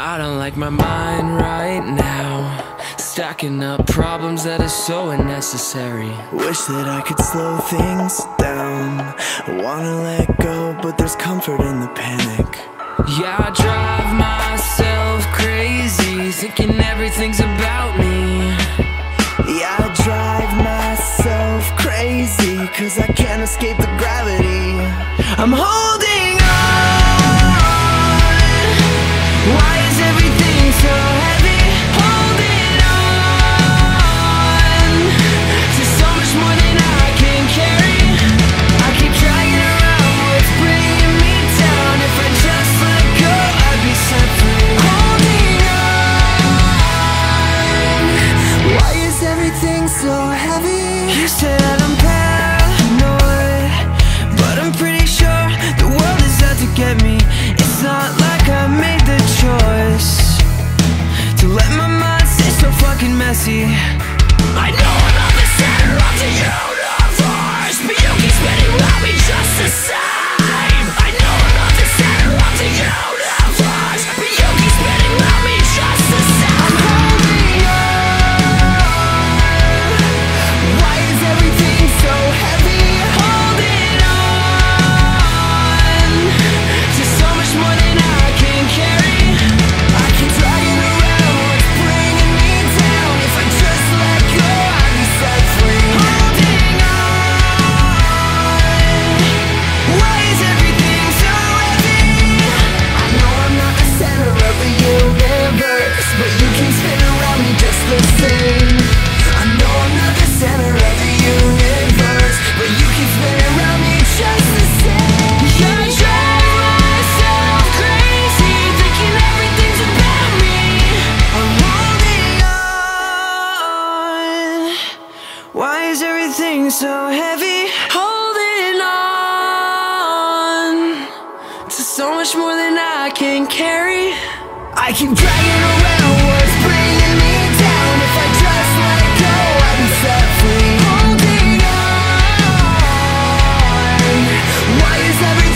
I don't like my mind right now. Stacking up problems that are so unnecessary. Wish that I could slow things down. Wanna let go, but there's comfort in the panic. Yeah, I drive myself crazy, thinking everything's about me. Yeah, I drive myself crazy, cause I can't escape the gravity. I'm holding so heavy? You said I'm paranoid, something so heavy holding on to so much more than I can carry. I keep dragging around what's bringing me down. If I just let it go, I'd be set free. Holding on. Why is everything?